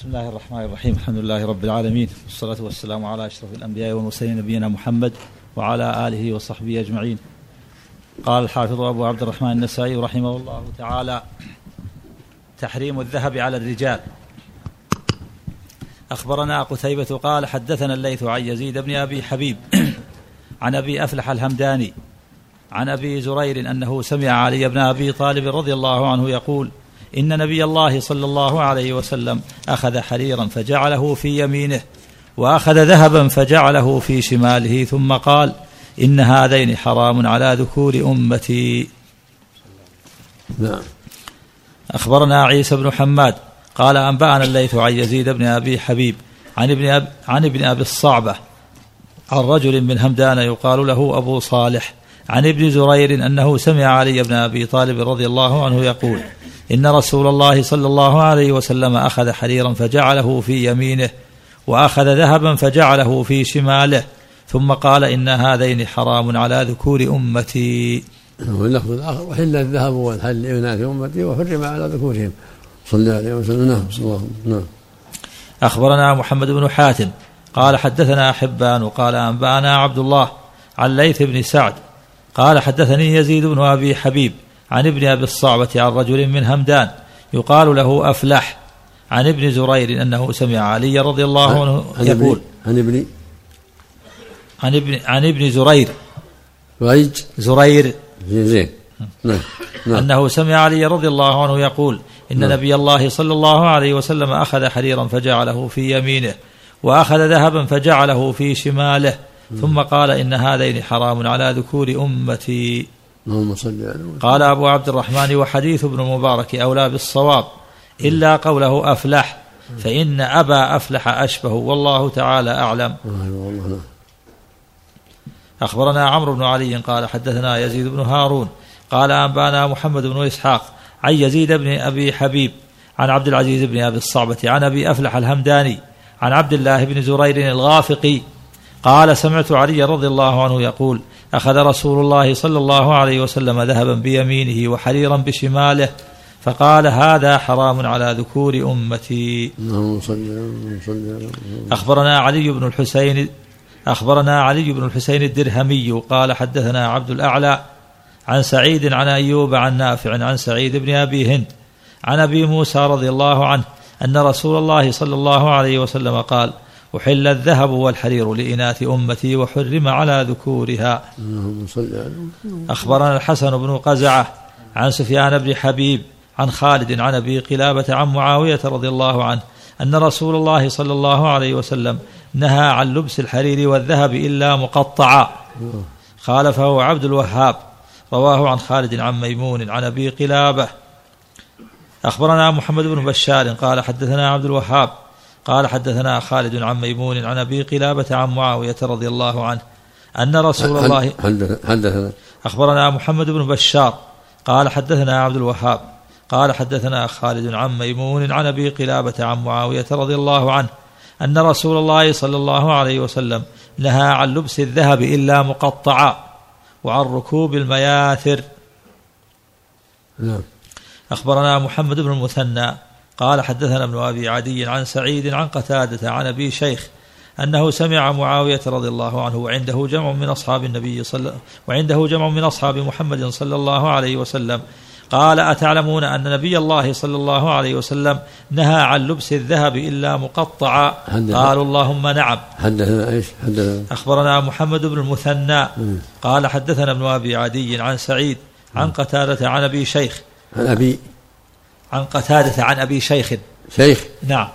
بسم الله الرحمن الرحيم. الحمد لله رب العالمين. والصلاة والسلام على أشرف الأنبياء والمرسلين نبينا محمد وعلى آله وصحبه أجمعين. قال الحافظ أبو عبد الرحمن النسائي رحمه الله تعالى تحريم الذهب على الرجال. أخبرنا قتيبة قال حدثنا الليث عن يزيد بن أبي حبيب عن أبي أفلح الهمداني عن أبي زرير أنه سمع علي بن أبي طالب رضي الله عنه يقول إن نبي الله صلى الله عليه وسلم أخذ حريرا فجعله في يمينه وأخذ ذهبا فجعله في شماله ثم قال إن هذين حرام على ذكور أمتي. نعم. أخبرنا عيسى بن حماد قال أنبأنا الليث عن يزيد بن أبي حبيب عن ابن أب عن ابن أبي الصعبة عن رجل من همدان يقال له أبو صالح عن ابن زرير أنه سمع علي بن أبي طالب رضي الله عنه يقول إن رسول الله صلى الله عليه وسلم أخذ حريرا فجعله في يمينه وأخذ ذهبا فجعله في شماله ثم قال إن هذين حرام على ذكور أمتي. واللفظ الآخر وحل الذهب والحل لإناث أمتي وحرم على ذكورهم. صلى الله عليه وسلم. نعم صلى الله نعم. أخبرنا محمد بن حاتم قال حدثنا حبان قال أنبأنا عبد الله عن ليث بن سعد قال حدثني يزيد بن أبي حبيب عن ابن أبي الصعبة عن رجل من همدان يقال له أفلح. عن ابن زرير أنه سمع علي رضي الله عنه عن يقول عن ابن عن ابن عن ابن زرير. ريج. زرير. زين نعم نعم. أنه سمع علي رضي الله عنه يقول إن نعم. نبي الله صلى الله عليه وسلم أخذ حريرا فجعله في يمينه وأخذ ذهبا فجعله في شماله ثم قال إن هذين حرام على ذكور أمتي. اللهم صل على محمد. قال أبو عبد الرحمن وحديث ابن المبارك أولى بالصواب إلا قوله أفلح فإن أبا أفلح أشبه والله تعالى أعلم نعم أخبرنا عمرو بن علي قال حدثنا يزيد بن هارون قال أنبانا محمد بن إسحاق عن يزيد بن أبي حبيب عن عبد العزيز بن أبي الصعبة عن أبي أفلح الهمداني عن عبد الله بن زرير الغافقي قال سمعت علي رضي الله عنه يقول أخذ رسول الله صلى الله عليه وسلم ذهبا بيمينه وحريرا بشماله فقال هذا حرام على ذكور محمد. أخبرنا علي بن الحسين أخبرنا علي بن الحسين الدرهمي قال حدثنا عبد الأعلى عن سعيد عن أيوب عن نافع عن سعيد بن أبي هند عن أبي موسى رضي الله عنه أن رسول الله صلى الله عليه وسلم قال أحل الذهب والحرير لإناث أمتي وحرم على ذكورها. أخبرنا الحسن بن قزعة عن سفيان بن حبيب عن خالد عن أبي قلابة عن معاوية رضي الله عنه أن رسول الله صلى الله عليه وسلم نهى عن لبس الحرير والذهب إلا مقطعا. خالفه عبد الوهاب. رواه عن خالد عن ميمون عن أبي قلابة. أخبرنا محمد بن بشار قال حدثنا عبد الوهاب قال حدثنا خالد عن ميمون عن أبي قلابة عن معاوية رضي الله عنه أن رسول الله حدث- حدثنا أخبرنا محمد بن بشار قال حدثنا عبد الوهاب قال حدثنا خالد عن ميمون عن أبي قلابة عن معاوية رضي الله عنه أن رسول الله صلى الله عليه وسلم نهى عن لبس الذهب إلا مقطعا وعن ركوب المياثر. نعم. أخبرنا محمد بن المثنى قال حدثنا ابن أبي عدي عن سعيد عن قتادة عن أبي شيخ أنه سمع معاوية رضي الله عنه وعنده جمع من أصحاب النبي صلى وعنده جمع من أصحاب محمد صلى الله عليه وسلم. قال أتعلمون أن نبي الله صلى الله عليه وسلم نهى عن لبس الذهب إلا مقطعا. قالوا اللهم نعم. حدثنا إيش؟ حدثنا أخبرنا محمد بن المثنى. قال حدثنا ابن أبي عدي عن سعيد عن قتادة عن أبي شيخ. عن أبي عن قتادة عن أبي شيخ. شيخ. نعم.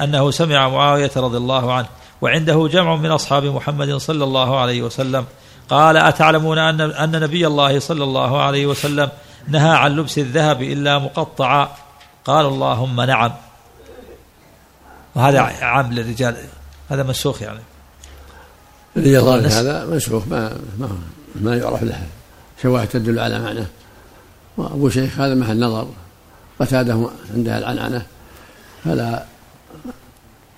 أنه سمع معاوية رضي الله عنه وعنده جمع من أصحاب محمد صلى الله عليه وسلم. قال أتعلمون أن أن نبي الله صلى الله عليه وسلم نهى عن لبس الذهب إلا مقطعا؟ قال اللهم نعم. وهذا عام للرجال. هذا منسوخ يعني. اللي يظهر هذا منسوخ ما ما ما يعرف له. شواهد تدل على معناه. وأبو شيخ هذا محل نظر. قتاده عندها العنعنة. فلا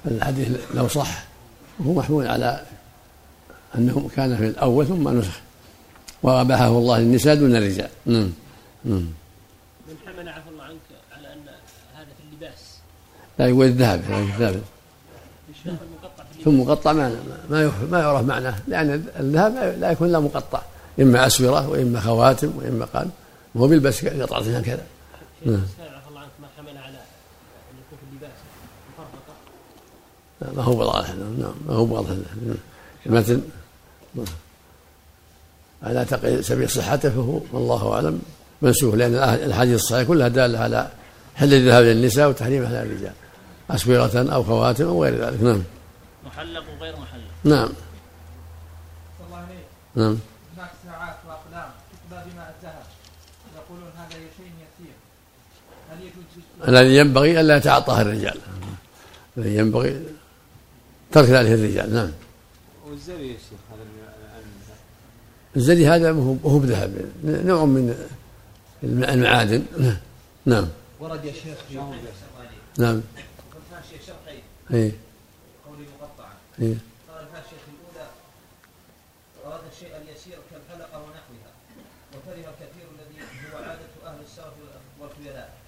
الحديث لو صح هو محمول على أنه كان في الأول ثم نسخ. وأباحه الله للنساء دون الرجال. نعم. نعم. من حمل عفى الله عنك على أن هذا في اللباس. لا يقول الذهب ثابت ثم مقطع ما ما ما يعرف معناه. لأن الذهب لا يكون إلا مقطع. إما أسورة وإما خواتم وإما قال هو بيلبس قطعة هكذا نعم ما حمل على أن يكون في اللباس ما هو واضح. نعم ما هو واضح. المتن على سبيل صحته فهو والله أعلم منسوخ لأن الأحاديث الصحيحة كلها دالة على حل الذهاب للنساء وتحريم على الرجال أسورة أو خواتم أو غير ذلك. نعم. محلق وغير محلق. نعم. نعم هناك ساعات وأقلام تكبى بماء الذهب يقولون هذا شيء يسير هل يجوز الذي ينبغي ألا يتعاطاه الرجال. الذي ينبغي ترك ذلك الرجال نعم. والزري يا شيخ هذا الزري هذا هو بذهب نوع من المعادن. نعم. ورد يا شيخ نعم الفاشية شرحين اي قولي مقطعا. اي قال الفاشية الأولى أراد الشيء اليسير كالحلقة ونحوها وكره الكثير الذي هو عادة أهل السرف والخيلاء.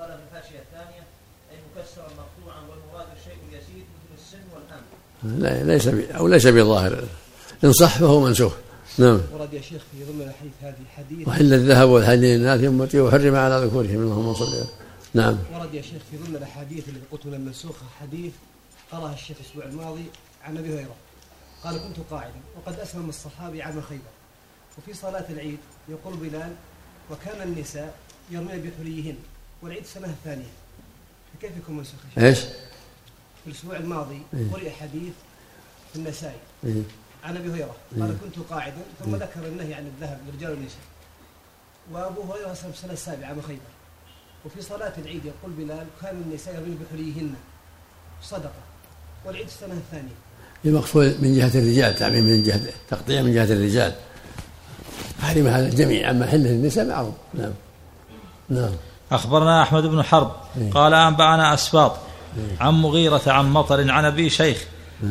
قال في الفاشية الثانية أي مكسرا مقطوعا والمراد الشيء اليسير مثل السن والأنف لا ليس أو ليس بظاهر. إن صح فهو منسوخ. نعم. ورد يا شيخ في ضمن الحديث هذه حديث. وحل الذهب والحديد للناس امتي وحرم على ذكورهم. اللهم صل نعم. ورد يا شيخ في ضمن الأحاديث التي قلت من المنسوخة حديث قرأها الشيخ الأسبوع الماضي عن أبي هريرة. قال كنت قاعدا وقد أسلم الصحابي عام خيبر. وفي صلاة العيد يقول بلال وكان النساء يرمين بحليهن والعيد السنة الثانية فكيف يكون منسوخ إيش؟ في الأسبوع الماضي إيه. قرئ حديث في النسائي. إيه. عن أبي هريرة. قال كنت قاعدا ثم ذكر النهي عن الذهب للرجال والنساء وأبو هريرة اسلم في السنة السابعة عام خيبر. وفي صلاة العيد يقول بلال كان النساء يرمين بحليهن صدقة. والعيد السنة الثانية. المقصود من جهة الرجال تعميم من جهة تقطيع من جهة الرجال. حرم هذا الجميع أما حله النساء معروف. نعم. نعم. أخبرنا أحمد بن حرب. إيه. قال أنبأنا أسباط. عن مغيرة عن مطر عن أبي شيخ.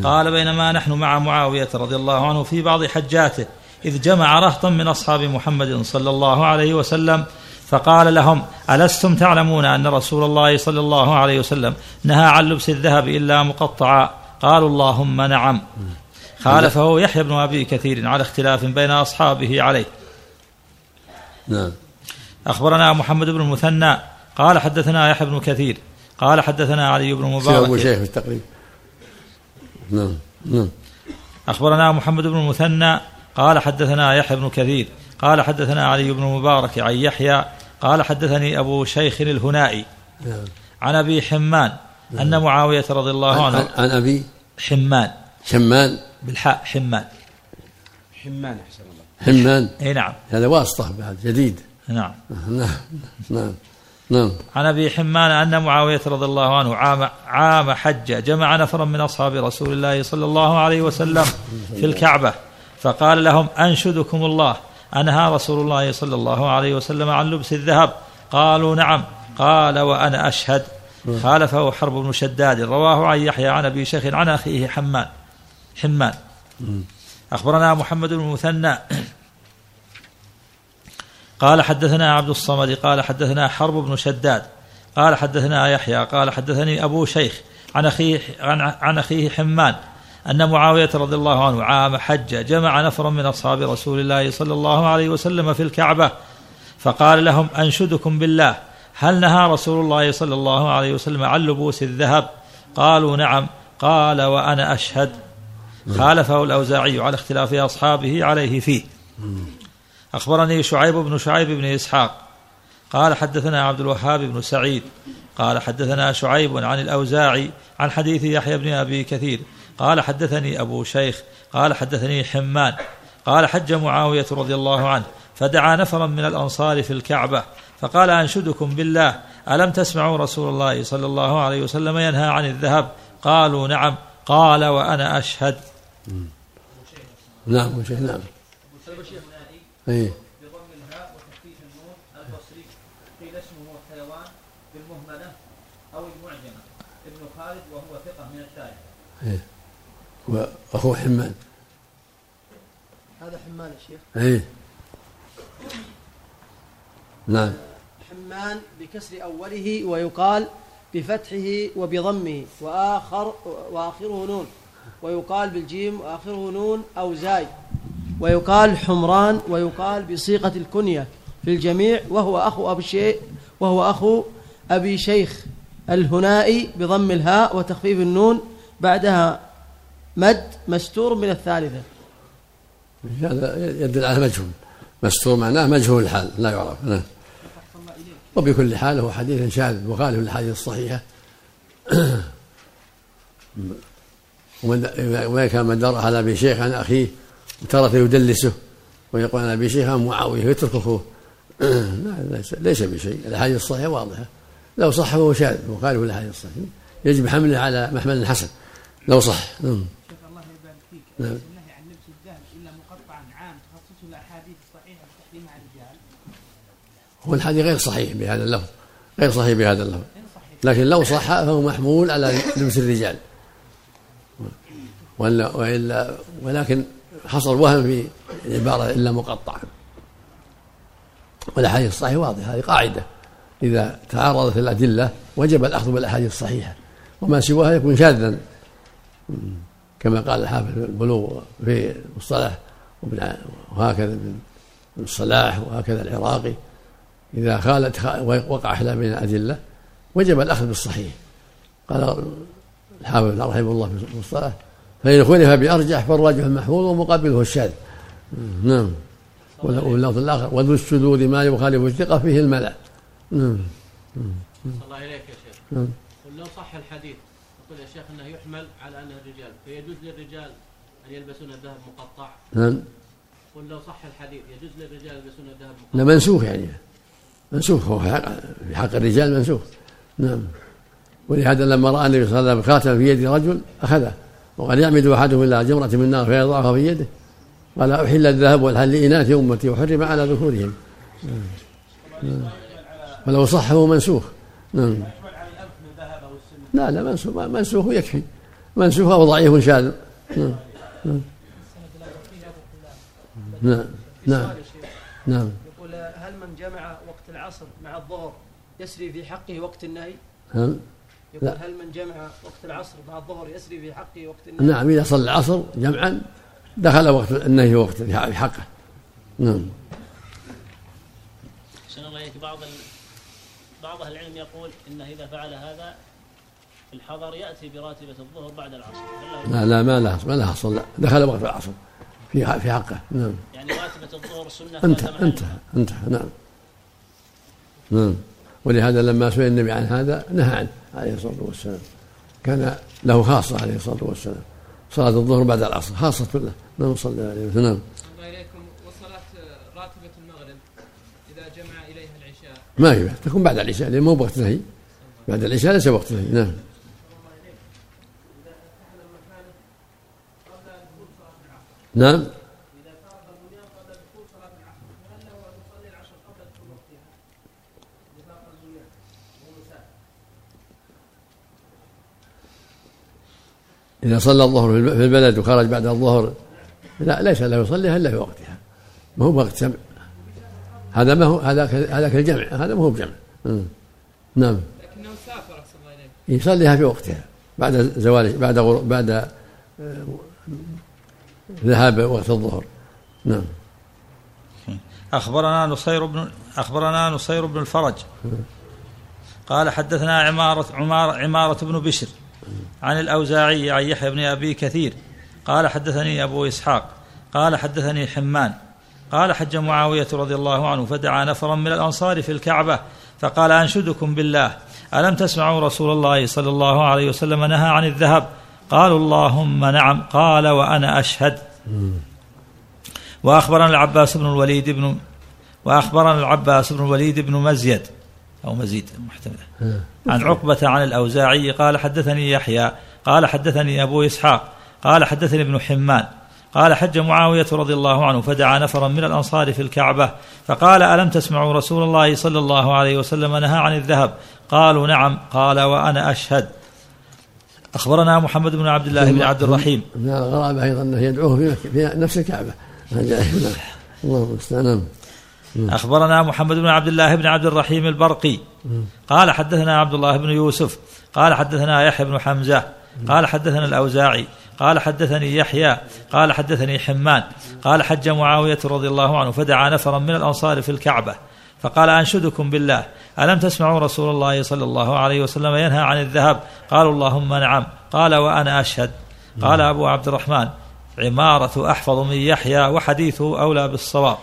قال بينما نحن مع معاوية رضي الله عنه في بعض حجاته إذ جمع رهطا من أصحاب محمد صلى الله عليه وسلم فقال لهم ألستم تعلمون أن رسول الله صلى الله عليه وسلم نهى عن لبس الذهب إلا مقطعا؟ قالوا اللهم نعم. خالفه يحيى بن أبي كثير على اختلاف بين أصحابه عليه. نعم. أخبرنا محمد بن المثنى قال حدثنا يحيى بن كثير قال حدثنا علي بن أبو مبارك. شيخ في التقريب نعم نعم. أخبرنا محمد بن المثنى قال حدثنا يحيى بن كثير قال حدثنا علي بن مبارك عن يحيى قال حدثني أبو شيخ الهنائي. نعم. عن أبي حمان أن معاوية رضي الله عن, عنه عن أبي؟ حمان. شمان بالحاء حمان. حمان أحسن الله. حمان؟ إي نعم. هذا واسطة بعد جديد. نعم. نعم. نعم. نعم عن أبي حمان أن معاوية رضي الله عنه عام عام حج جمع نفرا من أصحاب رسول الله صلى الله عليه وسلم في الكعبة فقال لهم أنشدكم الله. أنهى رسول الله صلى الله عليه وسلم عن لبس الذهب. قالوا نعم. قال وأنا أشهد. خالفه حرب بن شداد رواه عن يحيى عن أبي شيخ عن أخيه حمان حمان أخبرنا محمد بن المثنى قال حدثنا عبد الصمد قال حدثنا حرب بن شداد قال حدثنا يحيى قال حدثني أبو شيخ عن أخيه عن, عن أخيه حمان أن معاوية رضي الله عنه عام حج جمع نفرا من أصحاب رسول الله صلى الله عليه وسلم في الكعبة فقال لهم أنشدكم بالله هل نهى رسول الله صلى الله عليه وسلم عن لبوس الذهب؟ قالوا نعم. قال وأنا أشهد. خالفه الأوزاعي على اختلاف أصحابه عليه فيه. أخبرني شعيب بن شعيب بن إسحاق. قال حدثنا عبد الوهاب بن سعيد. قال حدثنا شعيب عن الأوزاعي عن حديث يحيى بن أبي كثير. قال حدثني أبو شيخ. قال حدثني حمان قال حج معاوية رضي الله عنه فدعا نفرا من الأنصار في الكعبة فقال أنشدكم بالله ألم تسمعوا رسول الله صلى الله عليه وسلم ينهى عن الذهب؟ قالوا نعم. قال وأنا أشهد. نعم شيخ نعم. اي بضم الهاء وتخفيف النون البصري. قيل اسمه حيوان بالمهملة أو المعجمة. ابن خالد وهو ثقة من الثالثة. اي واخوه حمان هذا حمان يا شيخ. اي نعم. حمان بكسر أوله ويقال بفتحه وبضمه وآخر وآخره نون. ويقال بالجيم وآخره نون أو زاي. ويقال حمران ويقال بصيغة الكنية في الجميع وهو أخو أبي شيء وهو أخو أبي شيخ الهنائي بضم الهاء وتخفيف النون بعدها مد مستور من الثالثة. هذا يدل على مجهول. مستور معناه مجهول الحال لا يعرف. نعم. وبكل حال هو حديث شاذ مخالف للحديث الصحيحة. ومن كان من درح على أبي شيخ عن أخيه ترك يدلسه ويقول عن أبي شيخ عن معاوية ويترك اخوه ليس, ليس بشيء. الأحاديث الصحيحة واضحة. لو صح فهو شاذ مخالف للاحاديث الصحيحة. يجب حمله على محمل حسن لو صح. نعم. شيخ الله يبارك فيك. نعم. النهي عن لبس الذهب إلا مقطعا عام. تخصصه الأحاديث الصحيحة بتحريم على الرجال هو الحديث غير صحيح بهذا اللفظ. غير صحيح بهذا اللفظ. لكن لو صح فهو محمول على لبس الرجال. ولا والا ولكن حصل وهم في العباره إلا مقطعا والأحاديث الصحيحة واضحة هذه قاعدة. إذا تعارضت الأدلة وجب الأخذ بالأحاديث الصحيحة وما سواها يكون شاذا. كما قال الحافظ البلوغ في الصلاح وهكذا ابن الصلاح وهكذا العراقي. إذا خالت وقع خلاف بين الأدلة وجب الأخذ بالصحيح. قال الحافظ رحمه الله في الصلاة فإن خلف بأرجح فالراجح المحفوظ ومقابله الشاذ. نعم. واللفظ الآخر وذو الشذوذ ما يخالف الثقة فيه الملأ. نعم. الله إليك يا شيخ. نعم. قل لو صح الحديث يقول يا شيخ إنه يحمل على انه الرجال فيجوز للرجال أن يلبسون الذهب مقطع. نعم. قل لو صح الحديث يجوز للرجال يلبسون الذهب لا مقطع منسوخ يعني. منسوخ هو في حق, الرجال منسوخ. نعم. ولهذا لما رأى النبي صلى الله عليه وسلم خاتما في يد رجل أخذه. وقال يعمد أحدهم إلى جمرة من نار فيضعها في يده. قال أحل الذهب والحل لإناث أمتي وحرم على ذكورهم نعم. ولو صح هو منسوخ. نعم. لا لا منسوخ منسوخ يكفي. منسوخ أو ضعيف شاذ نعم نعم. نعم. نعم. نعم. يقول هل من جمع وقت العصر مع الظهر يسري في حقه وقت النهي؟ يقول لا. هل من جمع وقت العصر مع الظهر يسري في حقه وقت النهي؟ نعم إذا صلى العصر جمعا دخل وقت النهي وقت في حقه نعم. أحسن الله إليك بعض ال... بعض أهل العلم يقول إنه إذا فعل هذا في الحضر يأتي براتبة الظهر بعد العصر. له لا لا ما لها ما لها أصل لا دخل وقت العصر في في حقه. نعم. يعني راتبة الظهر سنة انتهى انتهى انتهى. نعم. نعم. ولهذا لما سئل النبي عن هذا نهى عنه عليه الصلاة والسلام. كان له خاصة عليه الصلاة والسلام. صلاة الظهر بعد العصر خاصة له. نعم صلى الله عليه وسلم. نعم. الله اليكم وصلاة راتبة المغرب إذا جمع إليها العشاء. ما هي؟ تكون بعد العشاء لأن مو بوقت نهي. بعد العشاء ليس وقت نهي. نعم. نعم. إذا صلى الظهر في البلد وخرج بعد الظهر لا ليس له يصليها إلا في وقتها. ما هو وقت جمع. هذا ما هو هذا هذا كالجمع هذا ما هو بجمع. نعم. لكنه سافر يصليها في وقتها بعد زوال بعد غر... بعد آه، ذهاب وقت الظهر. نعم. أخبرنا نصير بن أخبرنا نصير بن الفرج. قال حدثنا عمارة عمارة, عمارة بن بشر. عن الأوزاعي عن يحيى بن أبي كثير قال حدثني أبو إسحاق قال حدثني حمان قال حج معاوية رضي الله عنه فدعا نفرا من الأنصار في الكعبة فقال أنشدكم بالله ألم تسمعوا رسول الله صلى الله عليه وسلم نهى عن الذهب؟ قالوا اللهم نعم قال وأنا أشهد. وأخبرنا العباس بن الوليد بن وأخبرنا العباس بن الوليد بن مزيد. أو مزيد محتمل عن عقبة عن الأوزاعي قال حدثني يحيى قال حدثني أبو إسحاق قال حدثني ابن حمان قال حج معاوية رضي الله عنه فدعا نفرا من الأنصار في الكعبة فقال ألم تسمعوا رسول الله صلى الله عليه وسلم نهى عن الذهب؟ قالوا نعم. قال وأنا أشهد. أخبرنا محمد بن عبد الله بن عبد الرحيم. من الغرابة أيضا أنه يدعوه في نفس الكعبة. الله المستعان. نعم. أخبرنا محمد بن عبد الله بن عبد الرحيم البرقي. قال حدثنا عبد الله بن يوسف. قال حدثنا يحيى بن حمزة. قال حدثنا الأوزاعي. قال حدثني يحيى. قال حدثني حمان. قال حج معاوية رضي الله عنه فدعا نفرا من الأنصار في الكعبة. فقال أنشدكم بالله. ألم تسمعوا رسول الله صلى الله عليه وسلم ينهى عن الذهب؟ قالوا اللهم نعم. قال وأنا أشهد. قال أبو عبد الرحمن عمارة أحفظ من يحيى وحديثه أولى بالصواب.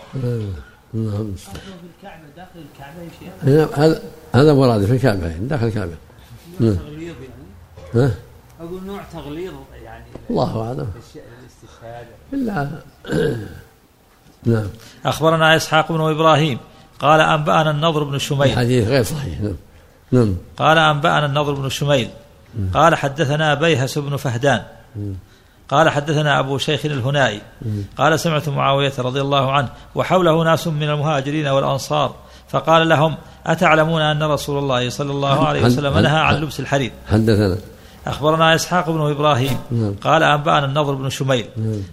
نعم في الكعبة داخل الكعبة يا شيخ. هذا هذا مراد في الكعبة داخل الكعبة. نعم. تغليظ يعني؟ ها؟ أقول نوع تغليظ يعني الله الاستشهاد. إلا نعم. أخبرنا إسحاق بن إبراهيم قال أنبأنا النضر بن شميل. الحديث غير صحيح. نعم. نعم. قال أنبأنا النضر بن شميل. قال حدثنا بيهس بن فهدان. قال حدثنا أبو شيخ الهنائي قال سمعت معاوية رضي الله عنه وحوله ناس من المهاجرين والأنصار فقال لهم أتعلمون أن رسول الله صلى الله عليه وسلم نهى عن لبس الحرير. حدثنا أخبرنا إسحاق بن إبراهيم نعم. قال أنبأنا النضر بن شميل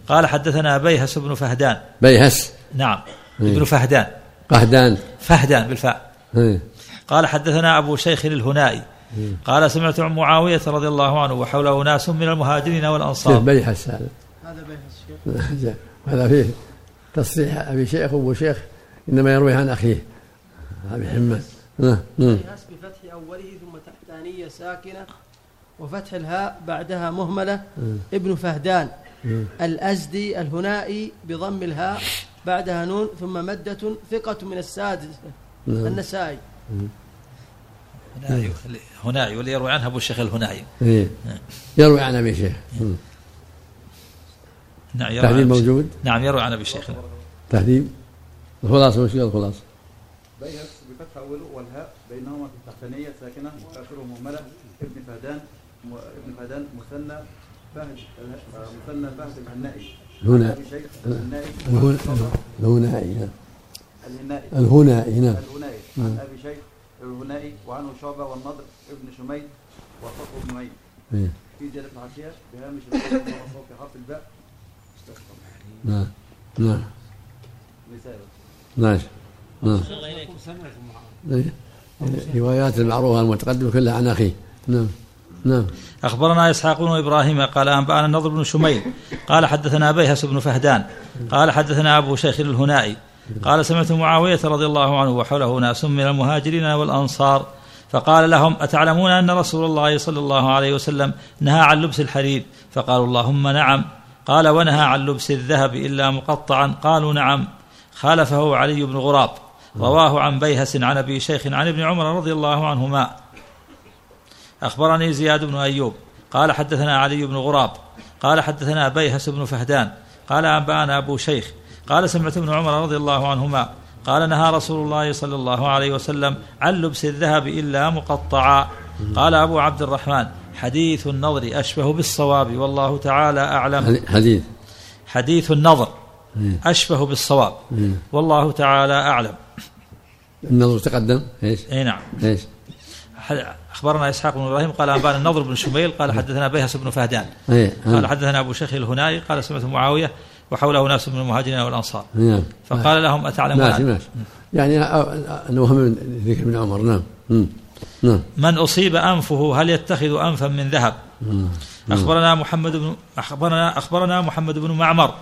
قال حدثنا بيهس بن فهدان. بيهس. نعم. ابن فهدان. قهدان فهدان بالفاء. إيه. قال حدثنا أبو شيخ الهنائي قال سمعت عن معاوية رضي الله عنه وحوله ناس من المهاجرين والأنصار. بيحس هذا هذا الشيخ هذا فيه تصريح أبي شيخ وأبو شيخ إنما يروي عن أخيه. أبي حماد نعم نعم. بيهس بفتح أوله ثم تحتانية ساكنة وفتح الهاء بعدها مهملة. ابن فهدان. الأزدي الهنائي بضم الهاء بعدها نون ثم مدة ثقة من السادس نعم. النسائي. هنائي هنائي واللي يروي عنها أبو الشيخ الهنائي إيه. يروي عن أبي شيخ مم. نعم يروي عن تهذيب أبي- موجود؟ نعم يروي عن أبي الشيخ. تهذيب الخلاصة وش قال الخلاصة؟ بيهس بفتح أوله والهاء بينهما في التحتانية ساكنة وآخره مهملة ابن فهدان ابن فهدان مثنى فهد مثنى فهد الهنائي. هنا. الهنائي. الهن- الهنائي نعم. الهنائي. الهنائي نعم الهنائي. عن أبي شيخ الهنائي وعنه شعبة والنضر ابن شميل وفقه بن معين. إيه. في زيادة العشية بهامش في حرف الباء. نعم. نعم. مثال ماشي نعم. إليك إيه. روايات المعروفة المتقدمة كلها عن أخيه. نعم. نعم. أخبرنا إسحاق بن إبراهيم قال أنبأنا النضر بن شميل. قال حدثنا بيهس بن فهدان. قال حدثنا أبو شيخ الهنائي. قال سمعت معاوية رضي الله عنه وحوله ناس من المهاجرين والأنصار فقال لهم أتعلمون أن رسول الله صلى الله عليه وسلم نهى عن لبس الحرير؟ فقالوا اللهم نعم. قال ونهى عن لبس الذهب إلا مقطعا. قالوا نعم. خالفه علي بن غراب. رواه عن بيهس عن أبي شيخ عن ابن عمر رضي الله عنهما. أخبرني زياد بن أيوب. قال حدثنا علي بن غراب. قال حدثنا بيهس بن فهدان. قال أنبأنا أبو شيخ. قال سمعت ابن عمر رضي الله عنهما قال نهى رسول الله صلى الله عليه وسلم عن لبس الذهب إلا مقطعا. قال أبو عبد الرحمن حديث النظر أشبه بالصواب والله تعالى أعلم. حديث. حديث. النظر أشبه بالصواب والله تعالى أعلم. النظر تقدم. إيش؟ أي نعم. إيش؟ أخبرنا إسحاق بن إبراهيم قال أنبأنا النضر بن شميل قال حدثنا بيهس بن فهدان. إيه قال ها. حدثنا أبو شيخ الهنائي قال سمعت معاوية وحوله ناس من المهاجرين والأنصار. نعم. فقال لهم أتعلمون ماشي ماشي يعني الوهم من ذكر ابن عمر. نعم. نعم. من أصيب أنفه هل يتخذ أنفا من ذهب؟ أخبرنا محمد بن أخبرنا أخبرنا محمد بن معمر.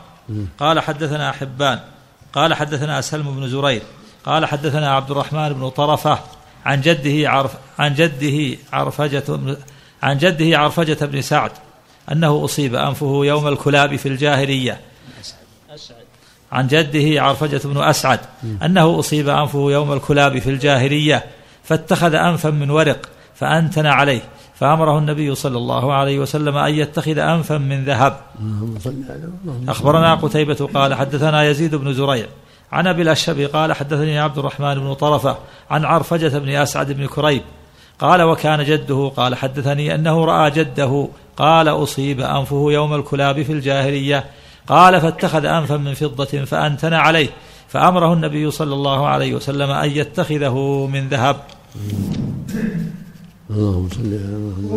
قال حدثنا حبان. قال حدثنا سلم بن زرير. قال حدثنا عبد الرحمن بن طرفة. عن جده عرف عن جده عرفجة بن- عن جده عرفجة بن سعد أنه أصيب أنفه يوم الكلاب في الجاهلية. عن جده عرفجة بن أسعد أنه أصيب أنفه يوم الكلاب في الجاهلية فاتخذ أنفا من ورق فأنتن عليه فأمره النبي صلى الله عليه وسلم أن يتخذ أنفا من ذهب. أخبرنا قتيبة قال حدثنا يزيد بن زريع عن أبي الأشهب قال حدثني عبد الرحمن بن طرفة عن عرفجة بن أسعد بن كريب قال وكان جده قال حدثني أنه رأى جده قال أصيب أنفه يوم الكلاب في الجاهلية قال فاتخذ أنفا من فضة فأنتن عليه فأمره النبي صلى الله عليه وسلم أن يتخذه من ذهب. اللهم صل على محمد.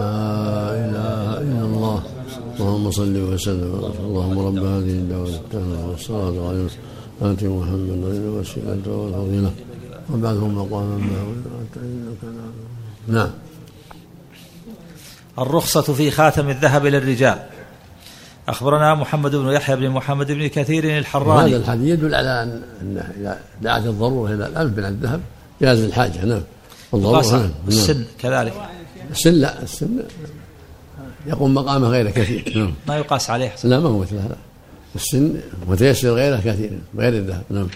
لا اله الا الله وسلم اللهم رب هذه الدعوة التامة والصلاة الغير آت محمد الوسيلة والفضيلة وبعثه مقاما محمودا إنك نعم الرخصة في خاتم الذهب للرجال. أخبرنا محمد بن يحيى بن محمد بن كثير الحراني. الحديث يدل على أن إذا دعت الضرورة إلى الألف من الذهب جاز الحاجة. نعم. الضرورة نعم نعم. السن كذلك. السن لا السن يقوم مقامه غيره كثير. نعم. ما يقاس عليه. لا ما هو مثل هذا. السن متيسر غيره كثير غير الذهب. نعم.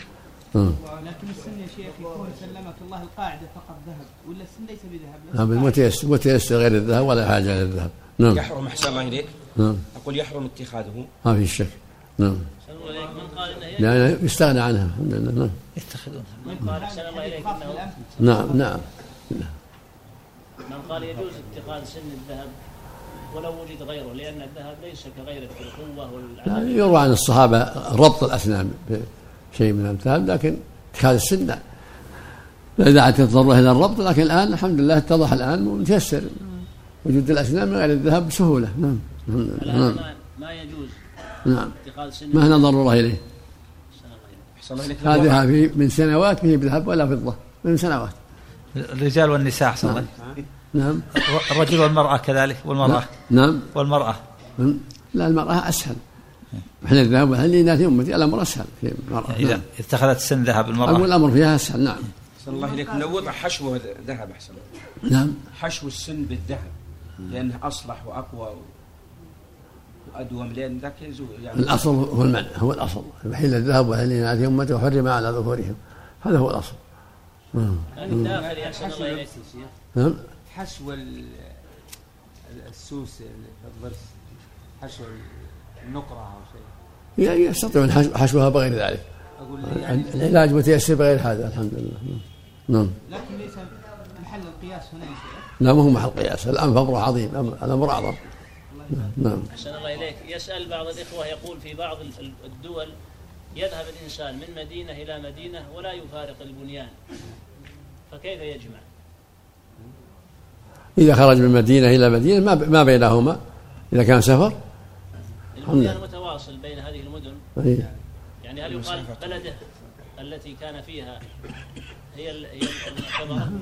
نعم. لكن السن يا شيخ يكون سلمك الله القاعدة فقط. ولا السن ليس بذهب؟ نعم المتيسر متيسر غير الذهب ولا حاجة إلى الذهب. نعم. يحرم احسن الله إليك؟ نعم. أقول يحرم اتخاذه. ما في شك. نعم. لأنه يستغنى عنها. الحمد لله نعم. يتخذون من قال أحسن الله إليك نعم نعم. من قال يجوز اتخاذ سن الذهب ولو وجد غيره لأن الذهب ليس كغيره في القوة لا، والعدد يروى عن الصحابة ربط الأسنان بشيء من الأمثال لكن اتخاذ السن لا. لا دعت الضرورة إلى الربط لكن الآن الحمد لله اتضح الآن متيسر وجود الأسنان من غير الذهب بسهولة. نعم. نعم. الآن نعم, ما, ما يجوز نعم. اتخاذ سن ما هنا أحسن إليك. لو هذه في من سنوات فيه بذهب ولا فضة. من سنوات. الرجال والنساء أحسن الله نعم. الرجل والمرأة كذلك والمرأة. نعم. والمرأة. لا المرأة أسهل. إحنا الذهب هل لإناث أمتي الأمر أسهل في المرأة. إذا نعم. اتخذت سن ذهب أقول المرأة الأمر فيها أسهل. نعم. أحسن الله إليك. لو وضع حشو ذهب أحسن الله. نعم. حشو السن بالذهب لأنه أصلح وأقوى و- وأدوم لأن ذاك يزول يعني الأصل هو المنع هو الأصل. يحل الذهب وحل لإناث أمتي وحرم على ذكورهم هذا هو الأصل. نعم. أحسن إليك. نعم. حشو ال- السوس الضرس حشو النقرة أو شيء. ي- يستطيعون حشو- حشوها بغير ذلك. أقول يعني العلاج متيسر بغير هذا الحمد لله. نعم. لكن ليس محل القياس هنا يا شيخ. لا ما هو محل قياس. الأنف أمر عظيم الأمر- أعظم. نعم. أحسن الله إليك. يسأل بعض الإخوة يقول في بعض ال- ال- الدول يذهب الإنسان من مدينة إلى مدينة ولا يفارق البنيان. فكيف يجمع؟ إذا خرج من مدينة إلى مدينة ما بينهما؟ إذا كان سفر؟ البنيان متواصل بين هذه المدن. إيه. يعني هل يقال بلده التي كان فيها هي ال- هي المعتبرة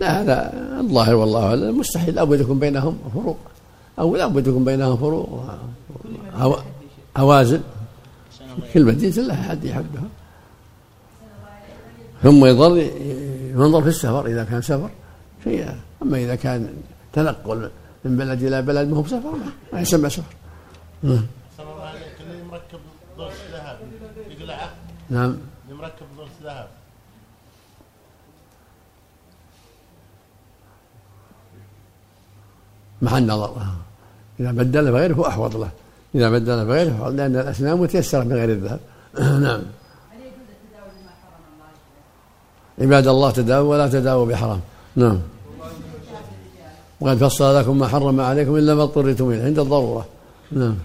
لا هذا الظاهر والله أعلم مستحيل. لابد يكون بينهم فروق. أو لابد يكون بينهم فروق هوازن. الله. كل مدينة لها حد يحدها ثم يظل ينظر في السفر إذا كان سفر شيء أما إذا كان تنقل من بلد إلى بلد ما هو بسفر ما- ما يسمى سفر. الله مركب نعم. اللي مركب ضرس ذهب محل نظر. آه. إذا بدل بغيره هو أحوط له. إذا بدل بغيره لأن الأسنان متيسرة من غير الذهب. نعم. عباد الله تداووا ولا تداووا بحرام. نعم. وقد فصل لكم ما حرم عليكم إلا ما اضطررتم إليه عند الضرورة. نعم.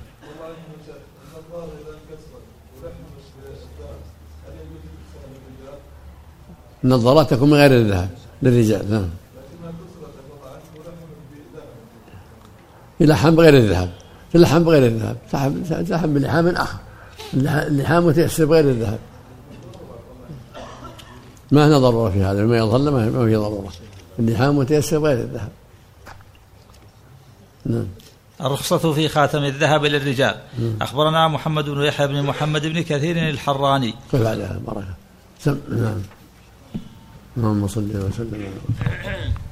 النظارات تكون من غير الذهب للرجال نعم. يلحم بغير الذهب تلحم بغير الذهب تلحم بلحام آخر اللح- اللحام متيسر بغير الذهب. ما هنا ضرورة في هذا؟ ما يظل ما في ضرورة. اللحام متيسر بغير الذهب. نعم. الرخصة في خاتم الذهب للرجال. أخبرنا محمد بن يحيى بن محمد بن كثير الحراني. كيف عليها؟ بركة سم نعم. اللهم صل وسلم على